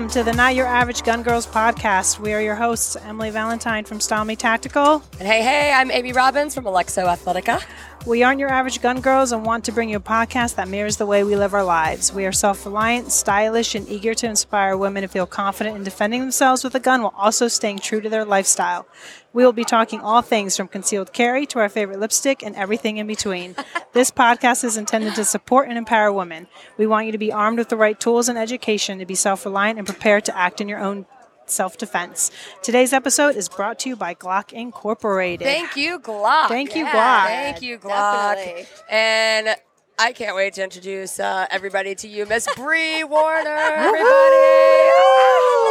Welcome to the Not Your Average Gun Girls podcast. We are your hosts, Emily Valentine from Me Tactical. And hey, hey, I'm Amy Robbins from Alexo Athletica. We aren't your average gun girls and want to bring you a podcast that mirrors the way we live our lives. We are self reliant, stylish, and eager to inspire women to feel confident in defending themselves with a gun while also staying true to their lifestyle. We will be talking all things from concealed carry to our favorite lipstick and everything in between. this podcast is intended to support and empower women. We want you to be armed with the right tools and education to be self reliant and prepared to act in your own self defense. Today's episode is brought to you by Glock Incorporated. Thank you, Glock. Thank you, Yeah, Glock. Thank you, Glock. definitely. And I can't wait to introduce uh, everybody to you, Miss Bree Warner. Everybody,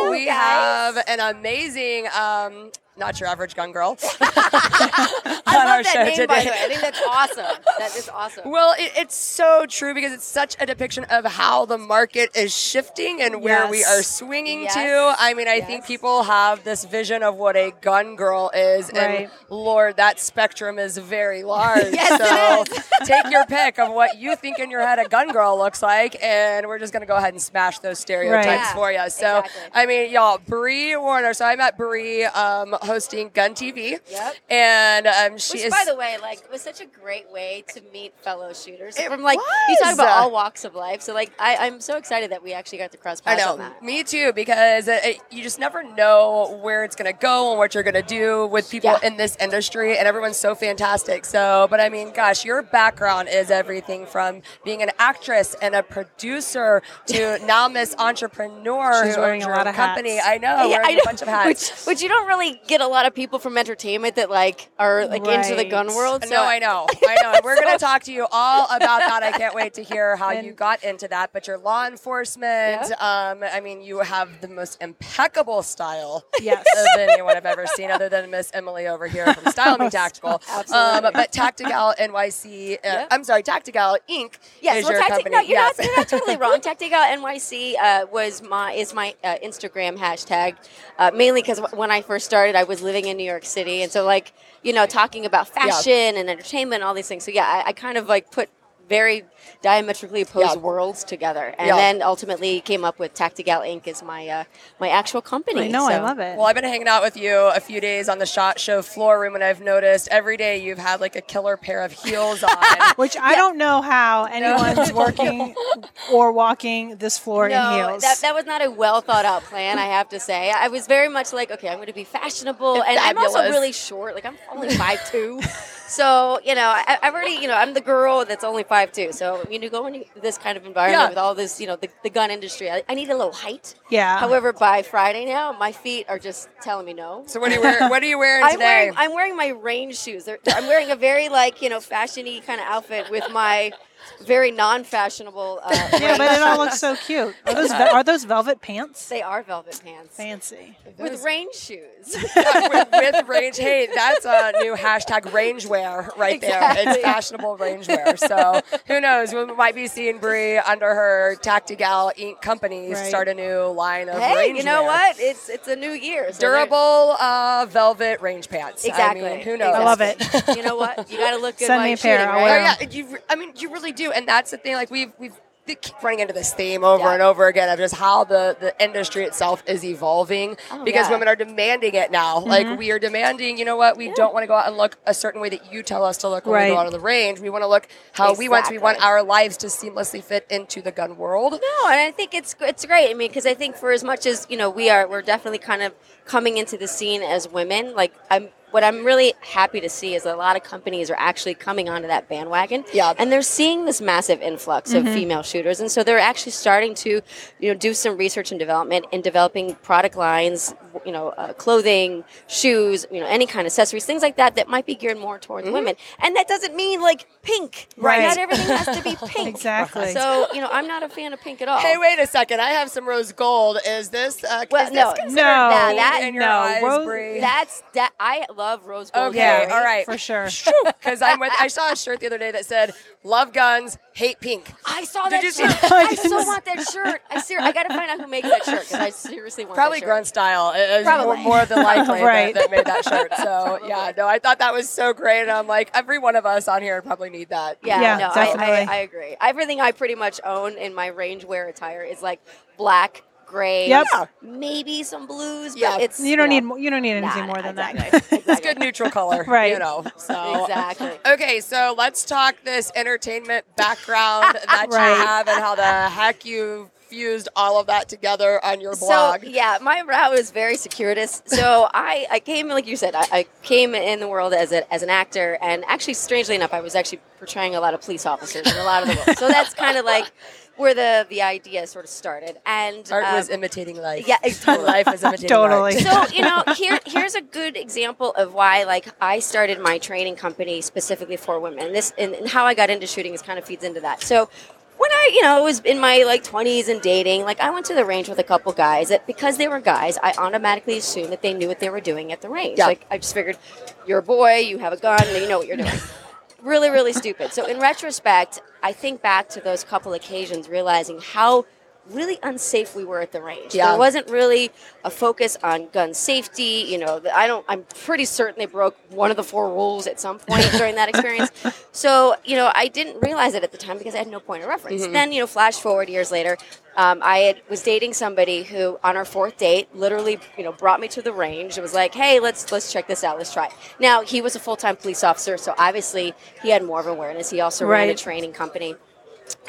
Oh, we have an amazing, um, not your average gun girl. I on love our that show name, by the way. I think that's awesome. That is awesome. Well, it, it's so true because it's such a depiction of how the market is shifting and where we are swinging Yes. to. I mean, I think people have this vision of what a gun girl is, Right. and Lord, that spectrum is very large. Yes, so take your pick of what you think in your head a gun girl looks like, and we're just going to go ahead and smash those stereotypes Yeah, for you. So, exactly. I mean, y'all, Bree Warner. So I met Bree um, hosting Gun TV. Yep. And um, she Which, is. by the way, like was such a great way to meet fellow shooters It from like you was. talk about all walks of life. So like I, I'm so excited that we actually got to cross I paths know, on that. me too, because it, it- you just never know where it's going to go and what you're going to do with people Yeah. in this industry, and everyone's so fantastic. So, but I mean, gosh, your background is everything from being an actress and a producer to now Miss Entrepreneur. She's who wearing a lot of company. hats. I know, Yeah, wearing I know. a bunch of hats. Which, which you don't really get a lot of people from entertainment that like are like into the gun world. So no, I know, I know. We're going to talk to you all about that. I can't wait to hear how And- you got into that. But your law enforcement, um, I mean, you have the most impeccable style Yes. of anyone I've ever seen, other than Miss Emily over here from Style Me Tactical. Um, Absolutely. but TactiGal NYC, uh, Yep. I'm sorry, TactiGal Inc. Yes, is well, your Tactic- company. no, you're, yes. not, you're not totally wrong. TactiGal NYC uh, was my is my uh, Instagram hashtag, uh, mainly because when I first started, I was living in New York City, and so like you know, talking about fashion and entertainment, and all these things. So yeah, I, I kind of like put very diametrically opposed Yeah. worlds together, and Yeah. then ultimately came up with TactiGal Inc. as my uh, my actual company. I know, I love it. Well, I've been hanging out with you a few days on the shot show floor room, and I've noticed every day you've had like a killer pair of heels on. Which I don't know how anyone's working or walking this floor in heels. that, that was not a well thought out plan, I have to say. I was very much like, okay, I'm going to be fashionable, and I'm also really short. Like I'm only five two, so you know, I, I've already, you know, I'm the girl that's only five two. So you know, going into this kind of environment Yeah. with all this, you know, the, the gun industry, I, I need a little height. yeah. However, by Friday now, my feet are just telling me no. so what are you wearing? What are you wearing I'm today? wearing, I'm wearing my range shoes. They're, I'm wearing a very like you know fashiony kind of outfit with my very non-fashionable. Uh, yeah, but it all looks so cute. Are those, ve- are those velvet pants? They are velvet pants Fancy. with range shoes. with, with range. Hey, that's a new hashtag rangewear right there. Exactly. It's fashionable rangewear. So who knows? We might be seeing Bree under her TactiGal Inc. company Right. start a new line of hey, rangewear. you know what? It's it's a new year. so Durable uh, velvet range pants. Exactly. I mean, who knows? I love it. You know what? You got to look good Send me a pair, shooting, I'll Oh wear right? 'em. yeah, you. I mean, you really do, and that's the thing. Like we've we've they keep running into this theme over Yeah. and over again of just how the the industry itself is evolving Oh, because yeah. women are demanding it now. Mm-hmm. Like we are demanding. You know what? We don't want to go out and look a certain way that you tell us to look when we go out on the range. We want to look how we want to. We want our lives to seamlessly fit into the gun world. No, and I think it's it's great. I mean, because I think for as much as you know, we are we're definitely kind of coming into the scene as women. Like I'm, what I'm really happy to see is a lot of companies are actually coming onto that bandwagon. Yeah. and they're seeing this massive influx of female shooters, and so they're actually starting to, you know, do some research and development in developing product lines, you know, uh, clothing, shoes, you know, any kind of accessories, things like that that might be geared more towards women. And that doesn't mean like pink. Right. Not everything has to be pink. Exactly. So you know, I'm not a fan of pink at all. Hey, wait a second! I have some rose gold. Is this? Uh, Well, is this no, considered no, pink that- in your no, eyes, rose- That's that. I love rose gold. Okay, jewelry. all right. For sure. Because I'm with. I saw a shirt the other day that said "Love guns, hate pink." I saw Did that you see shirt. that? I so want that shirt. I ser- I got to find out who makes that shirt because I seriously want Probably that grunt style is more, Probably. more than likely Right. that, that made that shirt. So yeah, no, I thought that was so great, and I'm like, every one of us on here probably need that. Yeah, Yeah, no, I, I, definitely. I agree. Everything I pretty much own in my range wear attire is like black, grays, Yep. Yeah. maybe some blues, but Yeah. it's You don't know, need mo- you don't need anything nah, more than that. exactly, It's good neutral color, Right. You know, so Exactly. Okay, so let's talk this entertainment background that Right. you have and how the heck you fused all of that together on your So blog. yeah, my route was very circuitous. So I, I came like you said, I, I came in the world as a, as an actor, and actually, strangely enough, I was actually portraying a lot of police officers in a lot of the world. So that's kind of like where the the idea sort of started. And Art um, was imitating life. yeah, it's totally. life is imitating Totally. art. so you know here here's a good example of why like i started my training company specifically for women and this and, and how i got into shooting is kind of feeds into that so when i you know was in my like 20s and dating like i went to the range with a couple guys that because they were guys i automatically assumed that they knew what they were doing at the range Yeah. like i just figured you're a boy you have a gun and you know what you're doing really really stupid. So in retrospect i think back to those couple occasions realizing how really unsafe we were at the range. Yeah. there wasn't really a focus on gun safety you know i don't i'm pretty certain they broke one of the four rules at some point during that experience. So you know i didn't realize it at the time because i had no point of reference. Then you know flash forward years later um, i had, was dating somebody who on our fourth date literally you know brought me to the range it was like hey let's let's check this out. Let's try it. now he was a full-time police officer so obviously he had more of awareness. He also ran a training company.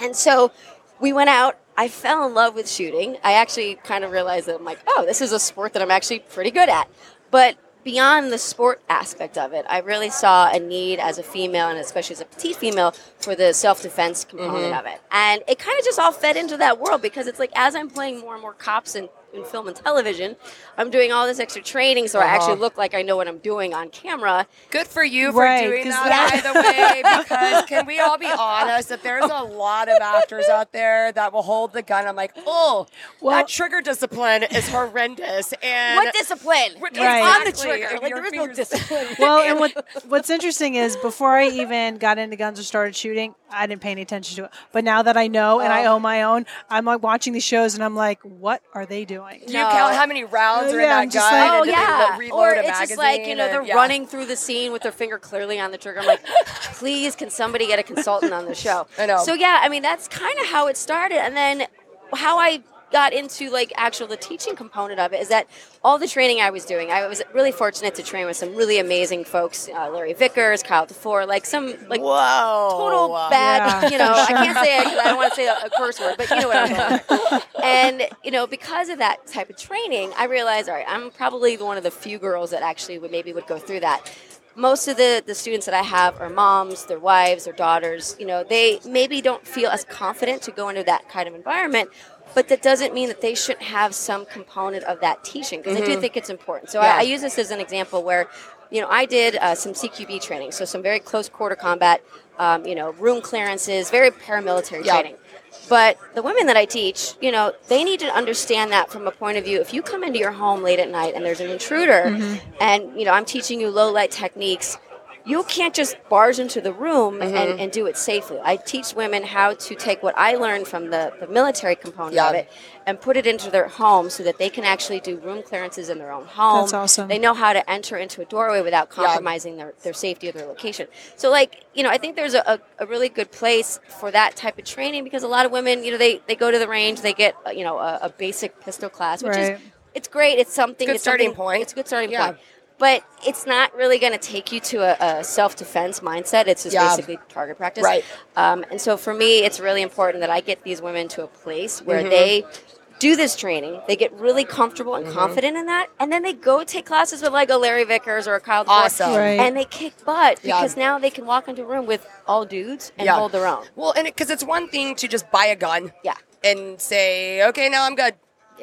And so we went out. I fell in love with shooting. I actually kind of realized that I'm like, oh, this is a sport that I'm actually pretty good at. But beyond the sport aspect of it, I really saw a need as a female and especially as a petite female for the self defense component mm-hmm. of it. And it kind of just all fed into that world because it's like as I'm playing more and more cops in, in film and television, I'm doing all this extra training so I Uh-huh. actually look like I know what I'm doing on camera. Good for you for Right, doing 'cause that, by the way. Because can we all be honest that there's a lot of actors out there that will hold the gun? I'm like, oh, Well- that trigger discipline is horrendous. And What discipline? What- It's Right. on the trigger. Like your there is no discipline. Well, and what what's interesting is before I even got into guns or started shooting, I didn't pay any attention to it. But now that I know and I Oh. own my own, I'm like watching these shows and I'm like, what are they doing? Do you No. count how many rounds are yeah, in I'm that just gun? like- Oh and do they yeah, reload or a it's just like you know magazine they're and- yeah. running through the scene with their finger clearly on the trigger. I'm like, please, can somebody get a consultant on the show? I know. So yeah, I mean that's kind of how it started, and then how I got into like actual the teaching component of it is that all the training I was doing, I was really fortunate to train with some really amazing folks, uh, Larry Vickers, Kyle Defoor, like some like Whoa. total bad, Yeah, you know, I can't say it 'cause I don't want to say a, a curse word, but you know what I'm saying. And, you know, because of that type of training, I realized, all right, I'm probably one of the few girls that actually would maybe would go through that. Most of the, the students that I have are moms, their wives, their daughters. You know, they maybe don't feel as confident to go into that kind of environment, but that doesn't mean that they shouldn't have some component of that teaching because I do think it's important. So Yeah. I, I use this as an example where, you know, I did uh, some CQB training, so some very close quarter combat, um, you know, room clearances, very paramilitary Yeah. training. But the women that I teach, you know, they need to understand that from a point of view. If you come into your home late at night and there's an intruder, and you know, I'm teaching you low light techniques. You can't just barge into the room and, and do it safely. I teach women how to take what I learned from the, the military component Yeah. of it and put it into their home so that they can actually do room clearances in their own home. That's awesome. They know how to enter into a doorway without compromising their, their safety or their location. So, like, you know, I think there's a, a, a really good place for that type of training because a lot of women, you know, they, they go to the range, they get, uh, you know, a, a basic pistol class, which Right. is, it's great. It's something. Good it's starting something- point. It's a good starting Yeah. point. But it's not really going to take you to a, a self defense mindset. It's just Yeah. basically target practice. Right. Um, and so for me, it's really important that I get these women to a place where Mm-hmm. they do this training, they get really comfortable and Mm-hmm. confident in that, and then they go take classes with like a Larry Vickers or a Kyle. Defoor, Awesome. Right. And they kick butt Yeah. because now they can walk into a room with all dudes and Yeah. hold their own. Well, and because it's one thing to just buy a gun Yeah. and say, okay, now I'm good.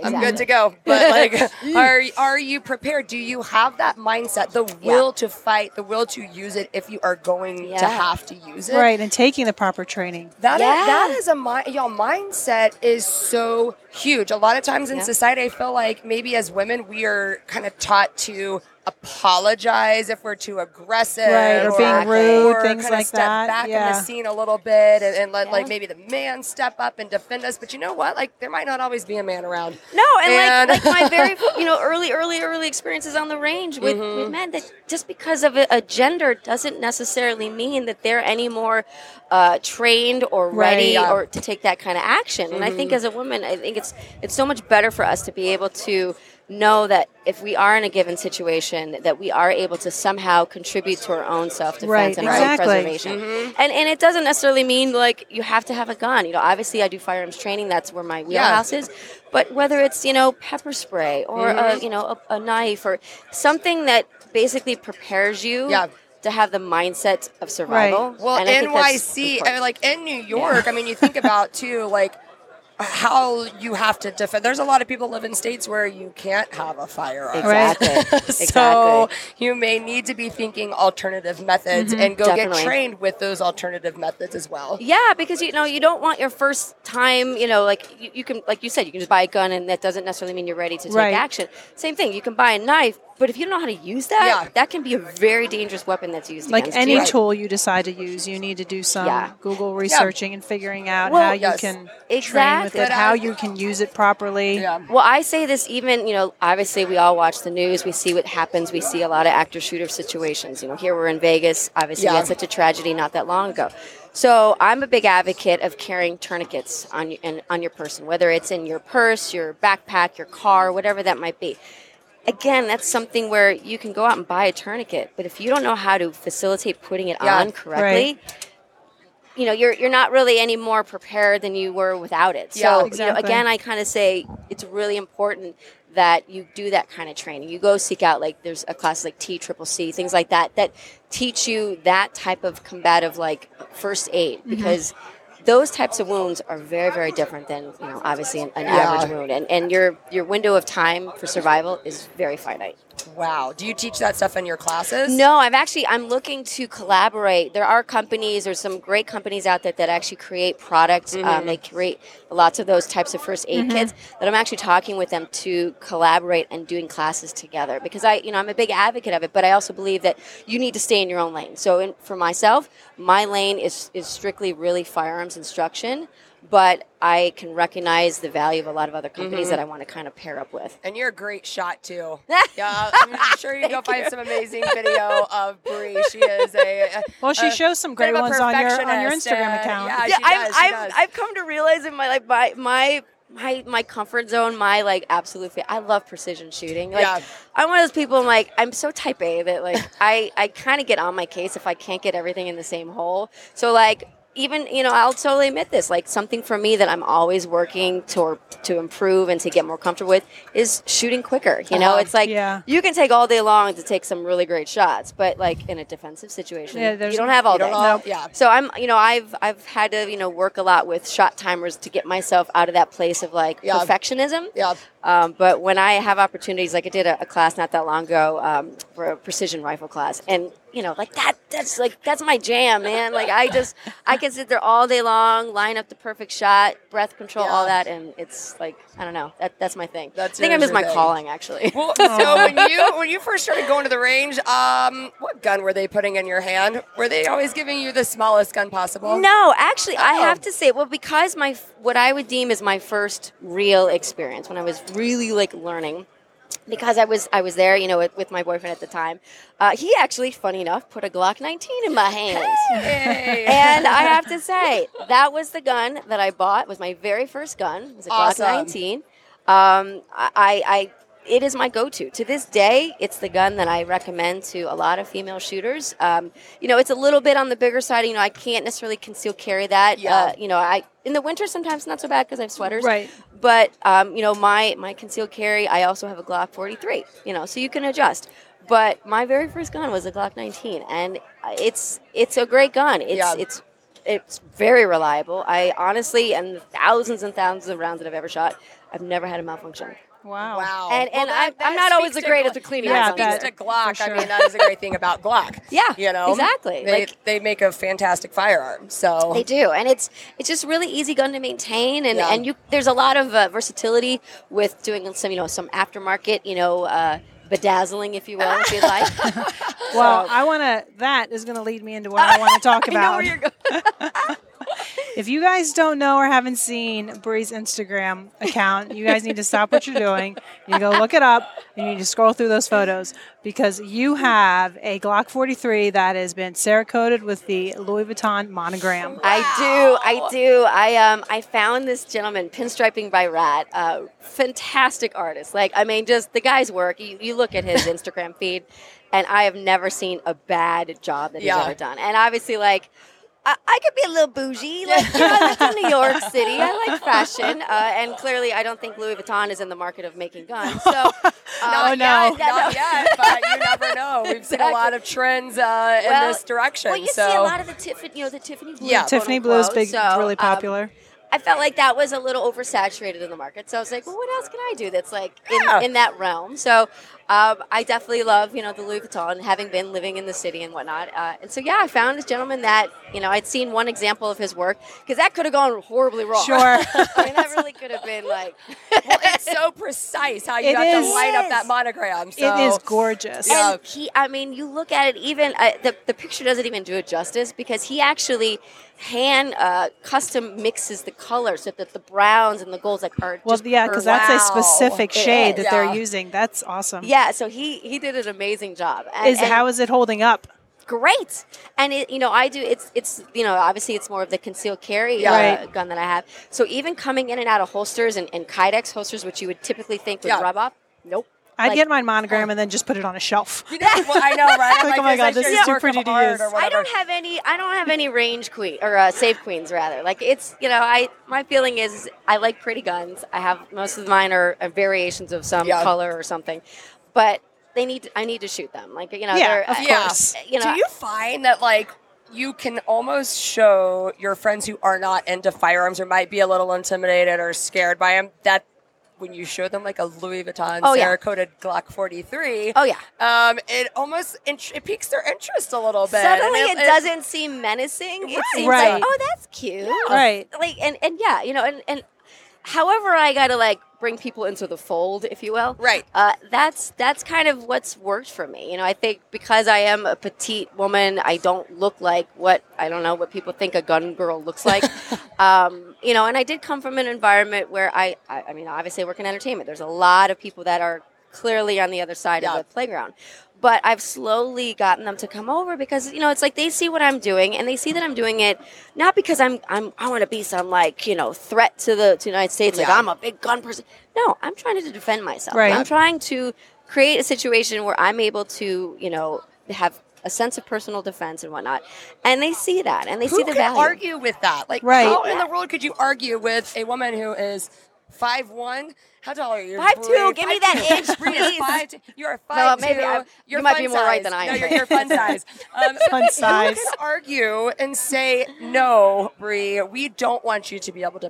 I'm good to go. But like, mm. are are you prepared? Do you have that mindset, the will to fight, the will to use it if you are going to have to use it? Right, and taking the proper training. That is, Yeah. that is a y'all mindset is so huge. A lot of times in Yeah. society, I feel like maybe as women we are kind of taught to apologize if we're too aggressive, Right, or being rude, or things kinda like step that, back in the scene a little bit and, and let Yeah. like maybe the man step up and defend us. But you know what? Like there might not always be a man around. No, and, And- like like my very you know early early early experiences on the range with, Mm-hmm. with men that just because of a, a gender doesn't necessarily mean that they're any more uh, trained or Right, ready yeah. or to take that kind of action. And I think Mm-hmm. as a woman, I think it's it's so much better for us to be able to know that if we are in a given situation that we are able to somehow contribute to our own self-defense Right, and exactly. own preservation Mm-hmm. and and it doesn't necessarily mean like you have to have a gun you know obviously i do firearms training that's where my wheelhouse is but whether it's you know pepper spray or Mm-hmm. a you know a, a knife or something that basically prepares you Yeah. to have the mindset of survival Right. Well, and I think that's NYC, I mean, like in New York, I mean, you think about too, like how you have to defend. There's a lot of people live in states where you can't have a firearm. exactly So exactly you may need to be thinking alternative methods mm-hmm. and go Definitely. get trained with those alternative methods as well. Yeah, because you know you don't want your first time. You know, like you, you can, like you said, you can just buy a gun, and that doesn't necessarily mean you're ready to take Right. action. Same thing, you can buy a knife, but if you don't know how to use that, Yeah. that can be a very dangerous weapon that's used Like against any you. Tool you decide to use, you need to do some Yeah. Google researching and figuring out Well, how you yes. can train with Exactly. it, how you can use it properly. Yeah. Well, I say this even, you know, obviously we all watch the news, we see what happens, we see a lot of active shooter situations. You know, here we're in Vegas, obviously Yeah. we had such a tragedy not that long ago. So I'm a big advocate of carrying tourniquets on you, on your person, whether it's in your purse, your backpack, your car, whatever that might be. Again, that's something where you can go out and buy a tourniquet, but if you don't know how to facilitate putting it Yeah. on correctly, you know you're you're not really any more prepared than you were without it. Yeah, so you know, again, I kind of say it's really important that you do that kind of training. You go seek out like there's a class like T Triple C, things like that that teach you that type of combative like first aid Mm-hmm. Those types of wounds are very, very different than you know, obviously an, an Yeah. average wound, and and your your window of time for survival is very finite. Wow. Do you teach that stuff in your classes? No, I've actually I'm looking to collaborate. There are companies, there's some great companies out there that actually create products. Um, they create lots of those types of first aid kits that I'm actually talking with them to collaborate and doing classes together because I, you know, I'm a big advocate of it, but I also believe that you need to stay in your own lane. So in, for myself, my lane is is strictly really firearms instruction. But I can recognize the value of a lot of other companies mm-hmm. that I want to kind of pair up with. And you're a great shot too. yeah, I'm sure you can go Thank find you. some amazing video of Bree. She is a Well, she a shows some great ones on your on your Instagram account. Yeah, yeah, she I've, does, she I've, does. I've come to realize in my like my my my, my comfort zone, my like absolute fa- I love precision shooting. Like Yeah. I'm one of those people. I'm like I'm so type A that like I I kind of get on my case if I can't get everything in the same hole. So like even you know I'll totally admit this. Like something for me that I'm always working to to improve and to get more comfortable with is shooting quicker. You know, Uh-huh. it's like Yeah. you can take all day long to take some really great shots, but like in a defensive situation, Yeah, you don't have all You don't day. all- yeah. So I'm, you know, I've I've had to, you know, work a lot with shot timers to get myself out of that place of like Yeah. perfectionism. Yeah. Um, but when I have opportunities, like I did a, a class not that long ago um, for a precision rifle class, and you know, like that, that's like that's my jam, man. Like I just, I can sit there all day long, line up the perfect shot, breath control, all that, and it's like I don't know, that that's my thing. That's I think I miss my thing. calling actually. Well, so when you when you first started going to the range, um, what gun were they putting in your hand? Were they always giving you the smallest gun possible? No, actually, I Oh. have to say, well, because my what I would deem is my first real experience when I was really like learning. Because I was I was there, you know, with, with my boyfriend at the time. Uh, he actually, funny enough, put a Glock 19 in my hands. Hey. and I have to say, that was the gun that I bought. It was my very first gun. It was a Awesome. Glock 19. Um, I, I, it is my go-to. To this day, it's the gun that I recommend to a lot of female shooters. Um, you know, it's a little bit on the bigger side. You know, I can't necessarily conceal carry that. Yeah. Uh, you know, I in the winter sometimes not so bad because I have sweaters. Right. But um, you know, my my concealed carry, I also have a Glock 43. You know, so you can adjust. But my very first gun was a Glock 19, and it's it's a great gun. It's Yeah. it's it's very reliable. I honestly, and thousands and thousands of rounds that I've ever shot, I've never had a malfunction. Wow. Wow. And- and that- I'm- that I'm not always speaks the to greatest at cleaning That my speaks gun. to Glock. For I mean, that is a great thing about Glock. Yeah, You know, exactly. They, Like- they make a fantastic firearm. So They do, and it's it's just really easy gun to maintain, and, Yeah. and you there's a lot of uh, versatility with doing some you know some aftermarket you know uh, bedazzling, if you will, if you'd like. Well, So- I want to. That is going to lead me into what I want to talk I know about. where you're going. If you guys don't know or haven't seen Bree's Instagram account, you guys need to stop what you're doing. You need to go look it up. And you need to scroll through those photos because you have a Glock 43 that has been Cerakoted with the Louis Vuitton monogram. I do, I do. I um, I found this gentleman, Pinstriping by Rat, uh, fantastic artist. Like, I mean, just the guy's work. You, you look at his Instagram feed, and I have never seen a bad job that he's ever done. And obviously, like. I, I could be a little bougie. Like, you know, I live in New York City. I like fashion. Uh, and clearly, I don't think Louis Vuitton is in the market of making guns. So, um, Oh, no. Not yet, but you never know. We've seen a lot of trends uh, in Well- this direction. Well, you so see a lot of the Tiffany, you know, the Tiffany blue. Yeah. Tiffany Blue is big, So, really um, popular. I felt like that was a little oversaturated in the market. So I was like, well, what else can I do that's like in, Yeah. in that realm? So um, I definitely love, you know, the Louis Vuitton, having been living in the city and whatnot. Uh, and so, yeah, I found this gentleman that, you know, I'd seen one example of his work because that could have gone horribly wrong. Sure. I mean, that really could have been like, well, it's so precise how you It have is. to light up that monogram. So it is gorgeous. Yeah. and he, I mean, you look at it, even uh, the, the picture doesn't even do it justice because he actually hand uh, custom mixes the colors so that the browns and the golds like are Well, just yeah, because that's a specific shade that Yeah. they're using. That's awesome. Yeah, so he he did an amazing job. And, Is and how is it holding up? great. And it, you know, I do. It's it's you know, obviously it's more of the concealed carry uh, Right. gun that I have. So even coming in and out of holsters and, and Kydex holsters, which you would typically think would Yeah. rub off, nope. I'd Like- get my monogram and then just put it on a shelf. You know, well, I know, right? I'm Like, oh my God, this is too pretty to use. I don't have any. I don't have any range queen or uh, save queens rather. Like it's you know I my feeling is I like pretty guns. I have most of mine are, are variations of some Yeah. color or something, but they need to, I need to shoot them. Like you know Yeah, of I- Yeah. course. You know Do you find that like you can almost show your friends who are not into firearms or might be a little intimidated or scared by them that when you show them like a Louis Vuitton Oh, yeah. Cerakoted Glock 43, Oh yeah. um, it almost int- it piques their interest a little bit. Suddenly And it, doesn't seem menacing. It seems Right. like, oh, that's cute. Right. Like and, and yeah, you know, and, and however I gotta like bring people into the fold, if you will. Right. Uh, that's that's kind of what's worked for me. You know, I think because I am a petite woman, I don't look like what I don't know what people think a gun girl looks like. um, you know, and I did come from an environment where I, I, I mean, obviously I work in entertainment. There's a lot of people that are clearly on the other side Yeah. of the playground. But I've slowly gotten them to come over because you know it's like they see what I'm doing and they see that I'm doing it not because I'm I'm I want to be some like you know threat to the to the United States like I'm a big gun person. No, I'm trying to defend myself. Right. I'm trying to create a situation where I'm able to you know have a sense of personal defense and whatnot, and they see that and they Who see the value. argue with that? Like, Right. how in the world could you argue with a woman who is five one? How tall are you? 5'2", Bree? give me that 5'2". inch, Bree is please. 5'2". You're a No, five maybe I- You're you might be more right than I No, am. you're, you're fun size. Um, Fun size. Who could argue and say no, Bree? We don't want you to be able to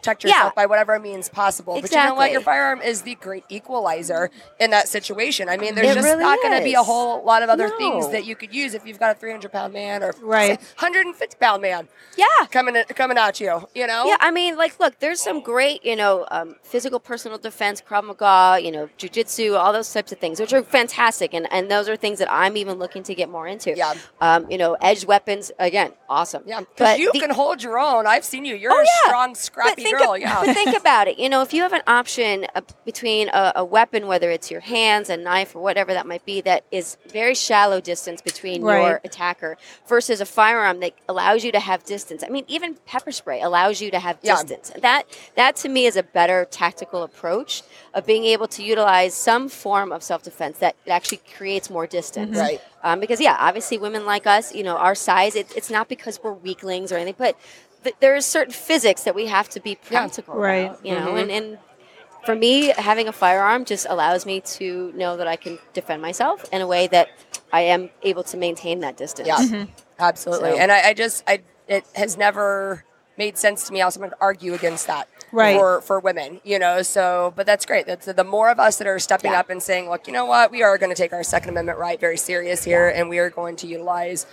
protect yourself Yeah. by whatever means possible. But you know what? Exactly. Your firearm is the great equalizer in that situation. I mean, there's It just really not going to be a whole lot of other things that you could use if you've got a 300 pound man or Right. 150 pound man yeah. coming at, coming at you. You know. Yeah, I mean, like, look, there's some great, you know, um, physical personal defense, Krav Maga, you know, jujitsu, all those types of things, which are fantastic, and, and those are things that I'm even looking to get more into. Yeah. Um, you know, edged weapons, again, awesome. Yeah, because But you the- can hold your own. I've seen you. You're Oh, a yeah. strong, scrappy think, girl. yeah. but think about it. You know, if you have an option uh, between a, a weapon, whether it's your hands, a knife, or whatever that might be, that is very shallow distance between Right. your attacker versus a firearm that allows you to have distance. I mean, even pepper spray allows you to have Yeah. distance. That that to me is a better tactical approach of being able to utilize some form of self defense that actually creates more distance. Mm-hmm. Right. Um, because yeah, obviously women like us, you know, our size, it, it's not because we're weaklings or anything, but th- there is certain physics that we have to be practical Right. about, you know, Mm-hmm. and, and for me, having a firearm just allows me to know that I can defend myself in a way that I am able to maintain that distance. Yeah, absolutely. So- And I, I just, I, it has never made sense to me how someone would argue against that Right. for for women. You know, so but that's great. That's the more of us that are stepping Yeah. up and saying, look, you know what, we are going to take our Second Amendment right very serious here, and we are going to utilize.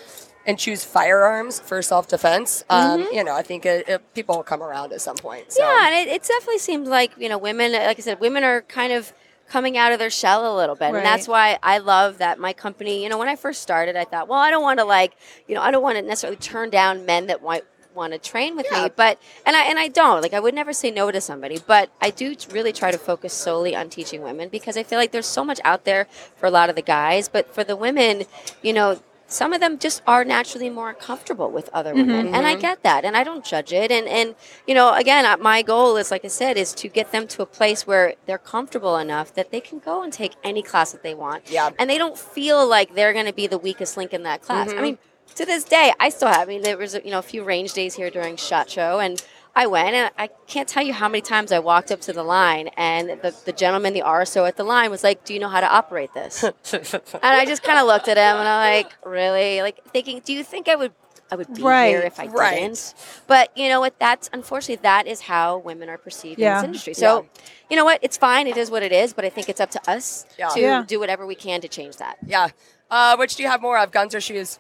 And choose firearms for self defense. Um, You know, I think it, it, people will come around at some point. So. Mm-hmm. Yeah, and it, it definitely seems like you know women. Like I said, women are kind of coming out of their shell a little bit. Right. And that's why I love that my company, you know, when I first started, I thought, well, I don't want to like, you know, I don't want to necessarily turn down men that might want to train with Yeah. me but and I and I don't like I would never say no to somebody but I do really try to focus solely on teaching women because I feel like there's so much out there for a lot of the guys but for the women you know some of them just are naturally more comfortable with other mm-hmm, women and I mm-hmm. get that and I don't judge it and and you know again uh, my goal is like I said is to get them to a place where they're comfortable enough that they can go and take any class that they want Yeah. and they don't feel like they're going to be the weakest link in that class I mm-hmm. mean to this day, I still have. I mean, there was you know a few range days here during Shot Show, and I went, and I can't tell you how many times I walked up to the line, and the, the gentleman, the RSO at the line, was like, "Do you know how to operate this?" and I just kind of looked at him, and I'm like, "Really?" Like thinking, "Do you think I would?" I would be Right, here if I right. didn't. But you know what? That's unfortunately that is how women are perceived in this industry. So, you know what? It's fine. It is what it is. But I think it's up to us Yeah. to Yeah. do whatever we can to change that. yeah. Uh, which do you have more of, guns or shoes?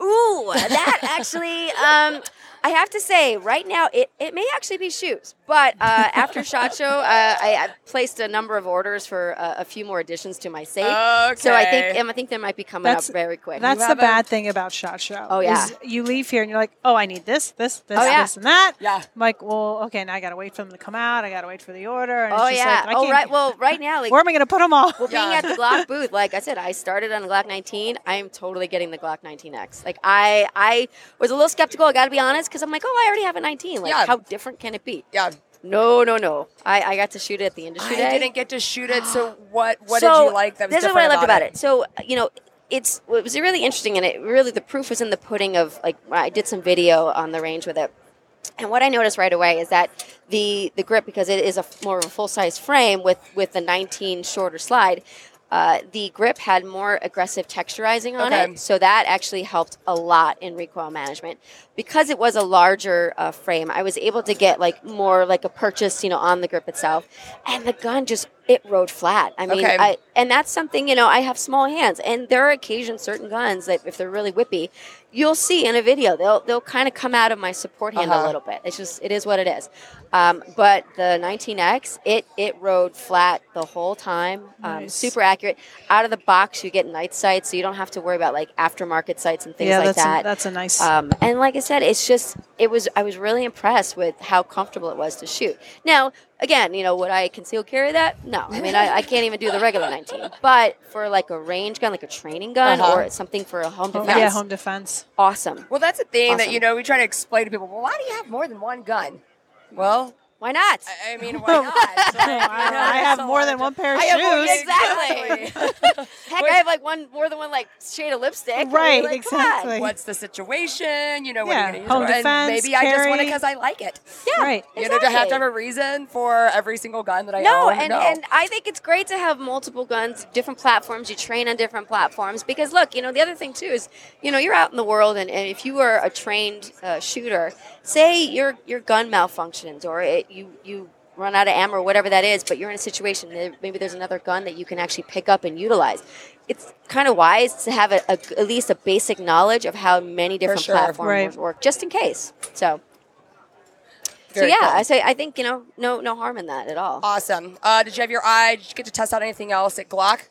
Ooh, that actually, um, I have to say, right now it, it may actually be shoes. But uh, after Shot Show, uh, I, I placed a number of orders for uh, a few more additions to my safe. Okay. So I think Okay. um, I think they might be coming That's- up very quick. That's the have a- bad thing about Shot Show. Oh, yeah. is you leave here and you're like, oh, I need this, this, this, Oh, yeah. this, and that. Yeah. I'm like, well, okay, now I gotta wait for them to come out. I gotta wait for the order. And oh it's just yeah. Like, I oh right. Well, right now, like Where am I gonna put them all? Well, being Yeah. at the Glock booth, like I said, I started on the Glock 19. I am totally getting the Glock 19X. Like I, I was a little skeptical. I got to be honest, because I'm like, oh, I already have a 19. Like, Yeah. how different can it be? Yeah. No, no, no. I, I got to shoot it at the industry I day. didn't get to shoot it, so what what so did you like that was this is what I loved about it. So you know, it's it was really interesting, and it really the proof was in the pudding. Of like, I did some video on the range with it, and what I noticed right away is that the the grip, because it is a more of a full size frame with with the 19 shorter slide. Uh, the grip had more aggressive texturizing on Okay. it, so that actually helped a lot in recoil management. Because it was a larger uh, frame, I was able to get like more like a purchase, you know, on the grip itself, and the gun just it rode flat. I mean, Okay. I, and that's something you know I have small hands, and there are occasions certain guns that if they're really whippy, you'll see in a video they'll they'll kind of come out of my support hand Uh-huh. a little bit. It's just it is what it is. Um, but the 19x, it it rode flat the whole time, um, Nice. super accurate. Out of the box, you get night sights, so you don't have to worry about like aftermarket sights and things yeah, like that. A, that's a nice. Um, and like I said, it's just it was I was really impressed with how comfortable it was to shoot. Now, again, you know, would I conceal carry that? No, I mean I, I can't even do the regular 19. But for like a range gun, like a training gun, Uh-huh. or something for a home defense, yeah, home defense. awesome. Well, that's a thing that you know we try to explain to people. Well, why do you have more than one gun? Well, Why not? I, I mean, why not? So, like, you know, I have so more than one pair of I have more- shoes. exactly. Heck, I have like one more than one like shade of lipstick. Right, like, exactly. What's the situation? You know, what Yeah, are you going to use? home it? And defense, maybe I just want it because I like it. Yeah, Right. You know, to have to have a reason for every single gun that I No, own. and, no. and I think it's great to have multiple guns, different platforms. You train on different platforms because look, you know, the other thing too is, you know, you're out in the world, and, and if you are a trained uh, shooter, say your your gun malfunctions or it, you you run out of ammo or whatever that is, but you're in a situation that maybe there's another gun that you can actually pick up and utilize. It's kind of wise to have a, a, at least a basic knowledge of how many different sure. platforms Right. work, just in case. So. Very so yeah, cool. I say I think you know no no harm in that at all. awesome. Uh, did you have your eye? Did you get to test out anything else at Glock?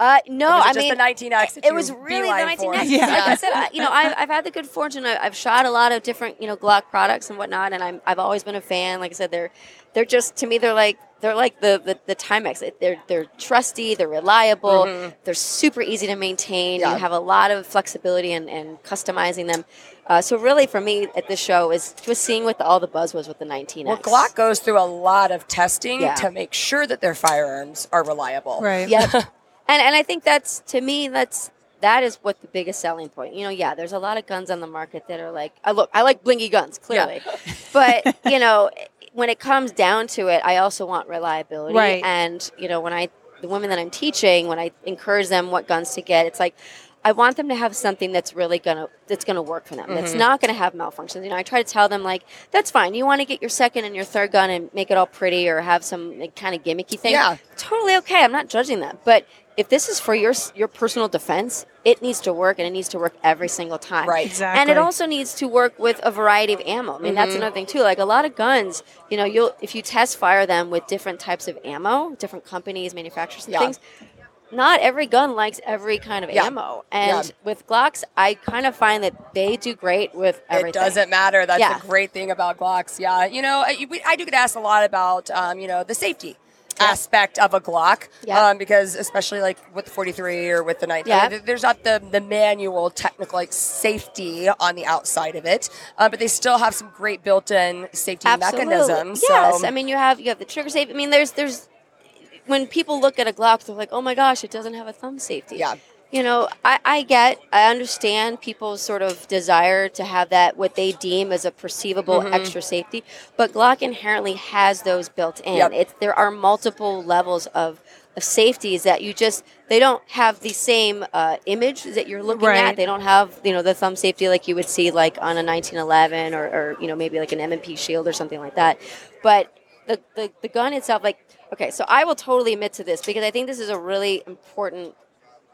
Uh, no, Or was it I just mean the 19X that it was really the beeline 19X. Yeah. Like I said, I, you know, I've, I've had the good fortune. I, I've shot a lot of different, you know, Glock products and whatnot, and I'm, I've always been a fan. Like I said, they're they're just to me, they're like they're like the the, the Timex. They're they're trusty, they're reliable, they're super easy to maintain. Mm-hmm. Yeah. You have a lot of flexibility and and customizing them. Uh, so really, for me at this show is just seeing what the, all the buzz was with the 19X. Well, Glock goes through a lot of testing Yeah. to make sure that their firearms are reliable. Right. Yep. and and I think that's to me that's that is what the biggest selling point. You know, yeah, there's a lot of guns on the market that are like, I look, I like blingy guns, clearly, but you know, when it comes down to it, I also want reliability. Right. And you know, when I the women that I'm teaching, when I encourage them what guns to get, it's like. I want them to have something that's really gonna that's gonna work for them. That's mm-hmm. not gonna have malfunctions. You know, I try to tell them like, that's fine. You want to get your second and your third gun and make it all pretty or have some like, kind of gimmicky thing. Yeah. totally okay. I'm not judging that, but if this is for your your personal defense, it needs to work, and it needs to work every single time. Right. Exactly. And it also needs to work with a variety of ammo. I mean, that's Mm-hmm. another thing too. Like a lot of guns, you know, you'll if you test fire them with different types of ammo, different companies, manufacturers, and Yeah. things. Not every gun likes every kind of Yeah. ammo, and Yeah. with Glocks, I kind of find that they do great with everything. It doesn't matter. That's Yeah. the great thing about Glocks. Yeah, you know, I, we- I do get asked a lot about, um, you know, the safety aspect of a Glock, Yeah. um, because especially like with the 43 or with the 19, Yeah. th- there's not the the manual technical like safety on the outside of it, uh, but they still have some great built-in safety Absolutely. mechanisms. Yes, so, I mean you have you have the trigger safe. I mean, there's there's when people look at a Glock, they're like, oh my gosh, it doesn't have a thumb safety. Yeah. You know, I, I get, I understand people's sort of desire to have that what they deem as a perceivable Mm-hmm. extra safety, but Glock inherently has those built in. Yep. It's there are multiple levels of, of safeties that you just they don't have the same uh, image that you're looking Right. at. They don't have you know the thumb safety like you would see like on a 1911 or, or you know maybe like an M&P shield or something like that. But the, the the gun itself, like okay, so I will totally admit to this because I think this is a really important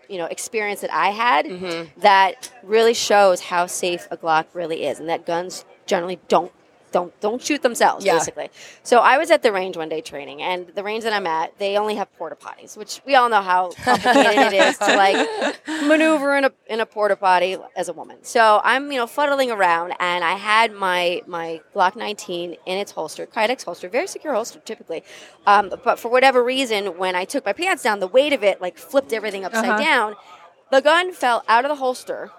you know experience that I had Mm-hmm. that really shows how safe a Glock really is, and that guns generally don't don't don't shoot themselves Yeah. basically. So I was at the range one day training, and the range that I'm at, they only have porta potties, which we all know how complicated it is to like maneuver in a in a porta potty as a woman. So I'm you know fuddling around, and I had my my Glock 19 in its holster, Kydex holster, very secure holster typically, um, but for whatever reason, when I took my pants down, the weight of it like flipped everything upside Uh-huh. down. The gun fell out of the holster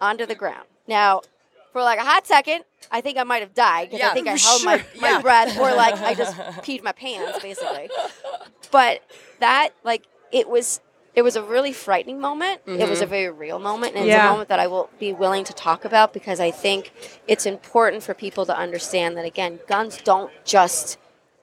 onto the ground. Now, for like a hot second, I think I might have died because Yeah, I think I held my, sure. my Yeah. breath or like I just peed my pants basically. But that like it was it was a really frightening moment. It was a Mm-hmm. very real moment and it's a moment that I will be willing to talk about because I think it's important for people to understand that again, guns don't just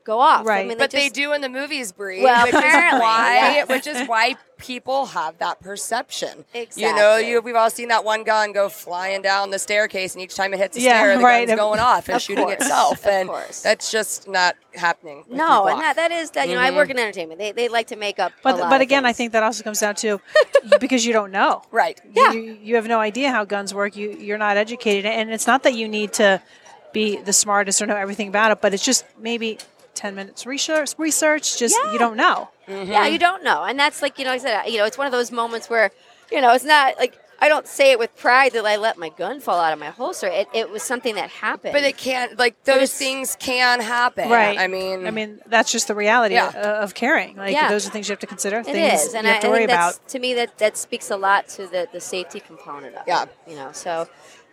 go off. I Right. mean, but they just- do in the movies, Bree. Well, which is apparently, why, yes. which is why people have that perception. Exactly. You know, you we've all seen that one gun go flying down the staircase, and each time it hits a Yeah, stair, the right. gun's going off and Of shooting course, itself, of and course. that's just not happening. No, and that, that is that you know I work mm-hmm. in entertainment. They, they like to make up. a But lot but of again, I think that also comes down to because you don't know. right. Yeah. You, you have no idea how guns work. You you're not educated, and it's not that you need to be the smartest or know everything about it, but it's just maybe ten minutes research. Research, just Yeah. you don't know. Mm-hmm. Yeah, you don't know, and that's like you know, I said, uh, you know, it's one of those moments where, you know, it's not like I don't say it with pride that I let my gun fall out of my holster. It, it was something that happened. But it can't like those things can happen. Right. I mean, I mean that's just the reality Yeah. Uh, of, of carrying. Like Yeah. those are things you have to consider. it things is, and you I, have to I worry think about. to me that that speaks a lot to the the safety component of Yeah. it. You know, so.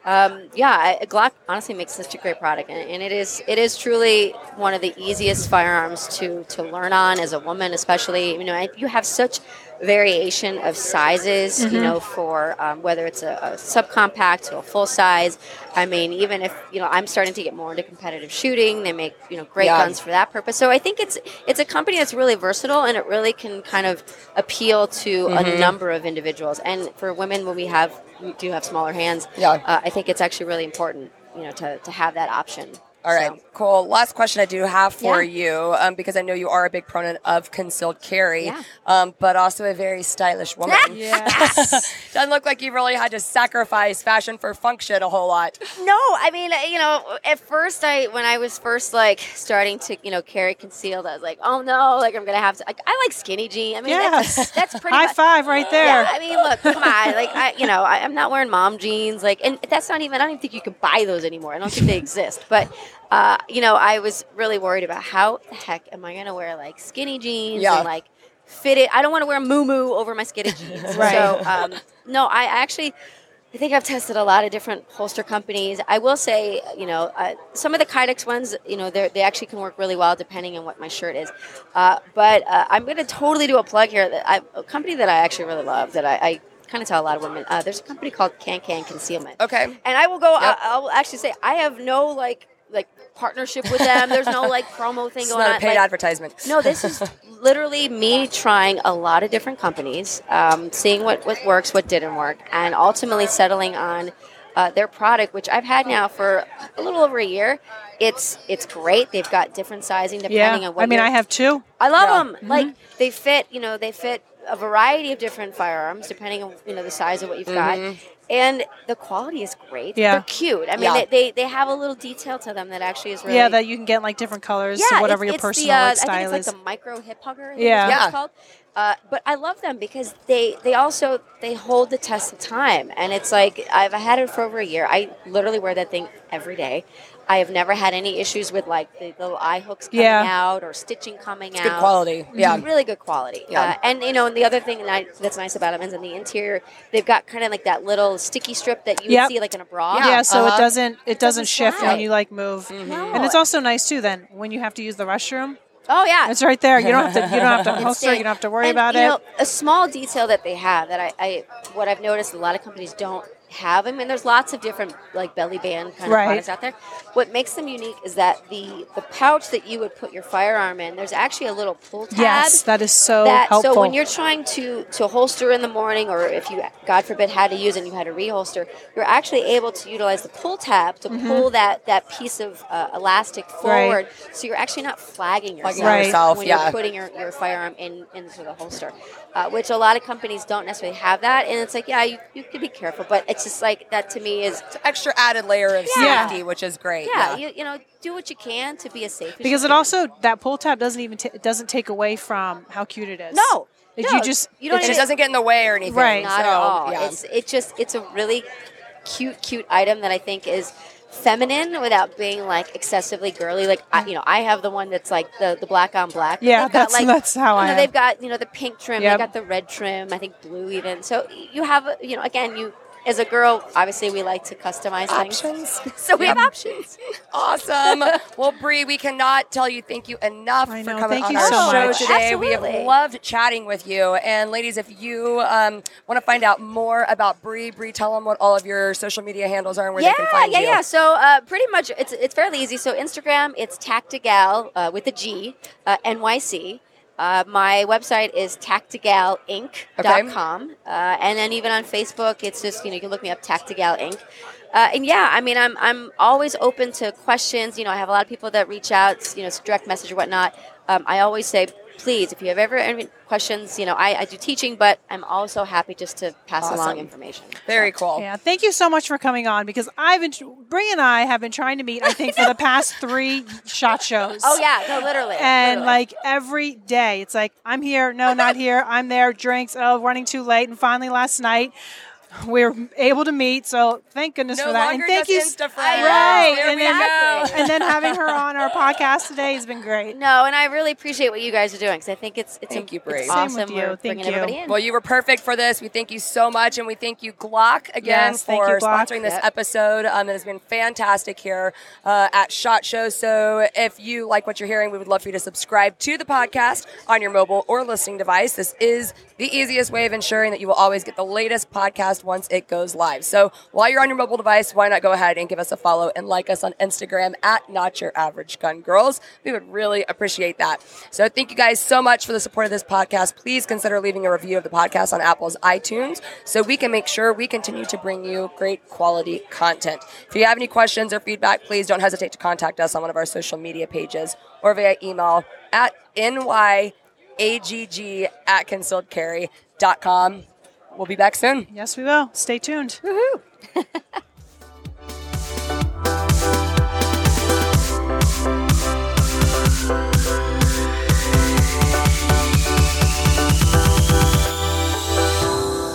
Um, yeah, Glock honestly makes such a great product, and, and it is it is truly one of the easiest firearms to to learn on as a woman, especially you know you have such variation of sizes, Mm-hmm. you know, for um, whether it's a, a subcompact to a full size. I mean, even if you know I'm starting to get more into competitive shooting, they make you know great Yeah. guns for that purpose. So I think it's it's a company that's really versatile, and it really can kind of appeal to Mm-hmm. a number of individuals. And for women, when we have we do have smaller hands, Yeah. uh, I think it's actually really important, you know, to, to have that option. All right, So, cool. Last question I do have for Yeah. you, um, because I know you are a big proponent of concealed carry, Yeah. um, but also a very stylish woman. Yes. Doesn't look like you really had to sacrifice fashion for function a whole lot. No, I mean, uh, you know, at first, I when I was first like starting to, you know, carry concealed, I was like, oh no, like I'm gonna have to. Like, I like skinny jean. I mean, yes. that's, that's pretty. High much, five right there. Yeah, I mean, look, come on, like I, you know, I, I'm not wearing mom jeans, like, and that's not even. I don't even think you can buy those anymore. I don't think they exist. But, uh, you know, I was really worried about how the heck am I gonna wear like skinny jeans Yeah. and like fit it. I don't want to wear moo moo over my skinny jeans. Right. So, um, no, I actually. I think I've tested a lot of different holster companies. I will say, you know, uh, some of the Kydex ones, you know, they they actually can work really well depending on what my shirt is. Uh, but uh, I'm going to totally do a plug here. That I, a company that I actually really love that I, I kind of tell a lot of women. Uh, there's a company called Can Can Concealment. Okay. And I will go. Yep. I, I will actually say I have no like like partnership with them. There's no like promo thing It's going not on. a paid Like, advertisement. no, this is literally me trying a lot of different companies, um, seeing what, what works, what didn't work, and ultimately settling on uh, their product, which I've had now for a little over a year. It's it's great. They've got different sizing depending Yeah. on what. I mean, I have two. I love Yeah. them. Like they fit. You know, they fit a variety of different firearms depending on you know the size of what you've Mm-hmm. got. And the quality is great. Yeah. They're cute. I mean, Yeah. they, they, they have a little detail to them that actually is really Yeah, that you can get like different colors, yeah, whatever it's, your it's personal the, uh, like, I style think is. it's like the micro hip hugger. Yeah. Yeah. it's called. Uh, but I love them because they they also they hold the test of time, and it's like I've had it for over a year. I literally wear that thing every day. I have never had any issues with like the little eye hooks coming Yeah. out or stitching coming out. Good quality. Yeah. It's really good quality. Yeah. Uh, and you know, and the other thing that that's nice about them is in the interior, they've got kind of like that little sticky strip that you Yep. would see like in a bra. yeah, so uh-huh. it doesn't it doesn't, doesn't shift slide. when you like move. No. And it's also nice too then when you have to use the restroom. Oh yeah. It's right there. You don't have to you don't have to holster, you don't have to worry And, about you it. Know, a small detail that they have that I, I what I've noticed a lot of companies don't have them, and there's lots of different like belly band kind Right. of products out there. What makes them unique is that the the pouch that you would put your firearm in, there's actually a little pull tab. yes, that is so that helpful. so when you're trying to to holster in the morning, or if you God forbid had to use it and you had to reholster, you're actually able to utilize the pull tab to pull that that piece of uh, elastic Mm-hmm. Right. forward, so you're actually not flagging yourself, Flagging Right. yourself, when yeah. you're putting your, your firearm in into the holster, uh, which a lot of companies don't necessarily have that, and it's like yeah, you, you could be careful, but it's just like that to me is Extra added layer of Yeah. safety, which is great. yeah, You, you know do what you can to be as safe because you it can. also that pull tab doesn't even ta it doesn't take away from how cute it is. no. If no, you just you don't And it even- doesn't get in the way or anything. Right. Not so, at all. Yeah. It's it just it's a really cute, cute item that I think is feminine without being like excessively girly. Like I, mm. you know, I have the one that's like the, the black on black. Yeah, got, that's- like, that's how you I know, am. They've got you know the pink trim. Yep. They got the red trim. I think blue even. So you have you know again you. As a girl, obviously we like to customize Options. things. So we have options. Awesome. well, Bree, we cannot tell you thank you enough I for know. coming Thank on you our so show much. today. We have loved chatting with you. And ladies, if you um, want to find out more about Bree, Bree, tell them what all of your social media handles are and where yeah, they can find yeah, you. Yeah, yeah. So uh, pretty much, it's it's fairly easy. So Instagram, it's TactiGal uh, with a G, uh, NYC. Uh, my website is tactigalinc.com. Uh, and then even on Facebook, it's just, you know, you can look me up, TactiGal Inc. Uh, and yeah, I mean, I'm, I'm always open to questions. You know, I have a lot of people that reach out, you know, direct message or whatnot. Um, I always say, please, if you have ever any questions, you know, I, I do teaching, but I'm also happy just to pass along information. Very cool. Yeah, thank you so much for coming on because I've been Bree and I have been trying to meet I think for the past 3 shot shows. Oh, yeah, no, literally. And literally. like every day, it's like I'm here, no, not here. I'm there. Drinks. Oh, running too late. And finally, last night, we were able to meet. So thank goodness No for that. and thank you, Insta friends. right? There and then, and then having her on our podcast today has been great. No, and I really appreciate what you guys are doing because I think it's it's, Thank a, you, Bree. it's Same awesome. with you. We're Thank bringing you. everybody in. Well, you were perfect for this. We thank you so much, and we thank you, Glock, again Yes, for you, Glock. sponsoring this Yep. episode. Um, it has been fantastic here uh, at Shot Show. So, if you like what you're hearing, we would love for you to subscribe to the podcast on your mobile or listening device. This is the easiest way of ensuring that you will always get the latest podcast once it goes live. So, while you're on your mobile device, why not go ahead and give us a follow and like us on Instagram at Not Your Average Gun Girls? We would really appreciate that. So, thank you guys so much for the support of this podcast. Please consider leaving a review of the podcast on Apple's iTunes so we can make sure we continue to bring you great quality content. If you have any questions or feedback, please don't hesitate to contact us on one of our social media pages or via email at nyagg at concealedcarry.com. We'll be back soon. Yes, we will. Stay tuned.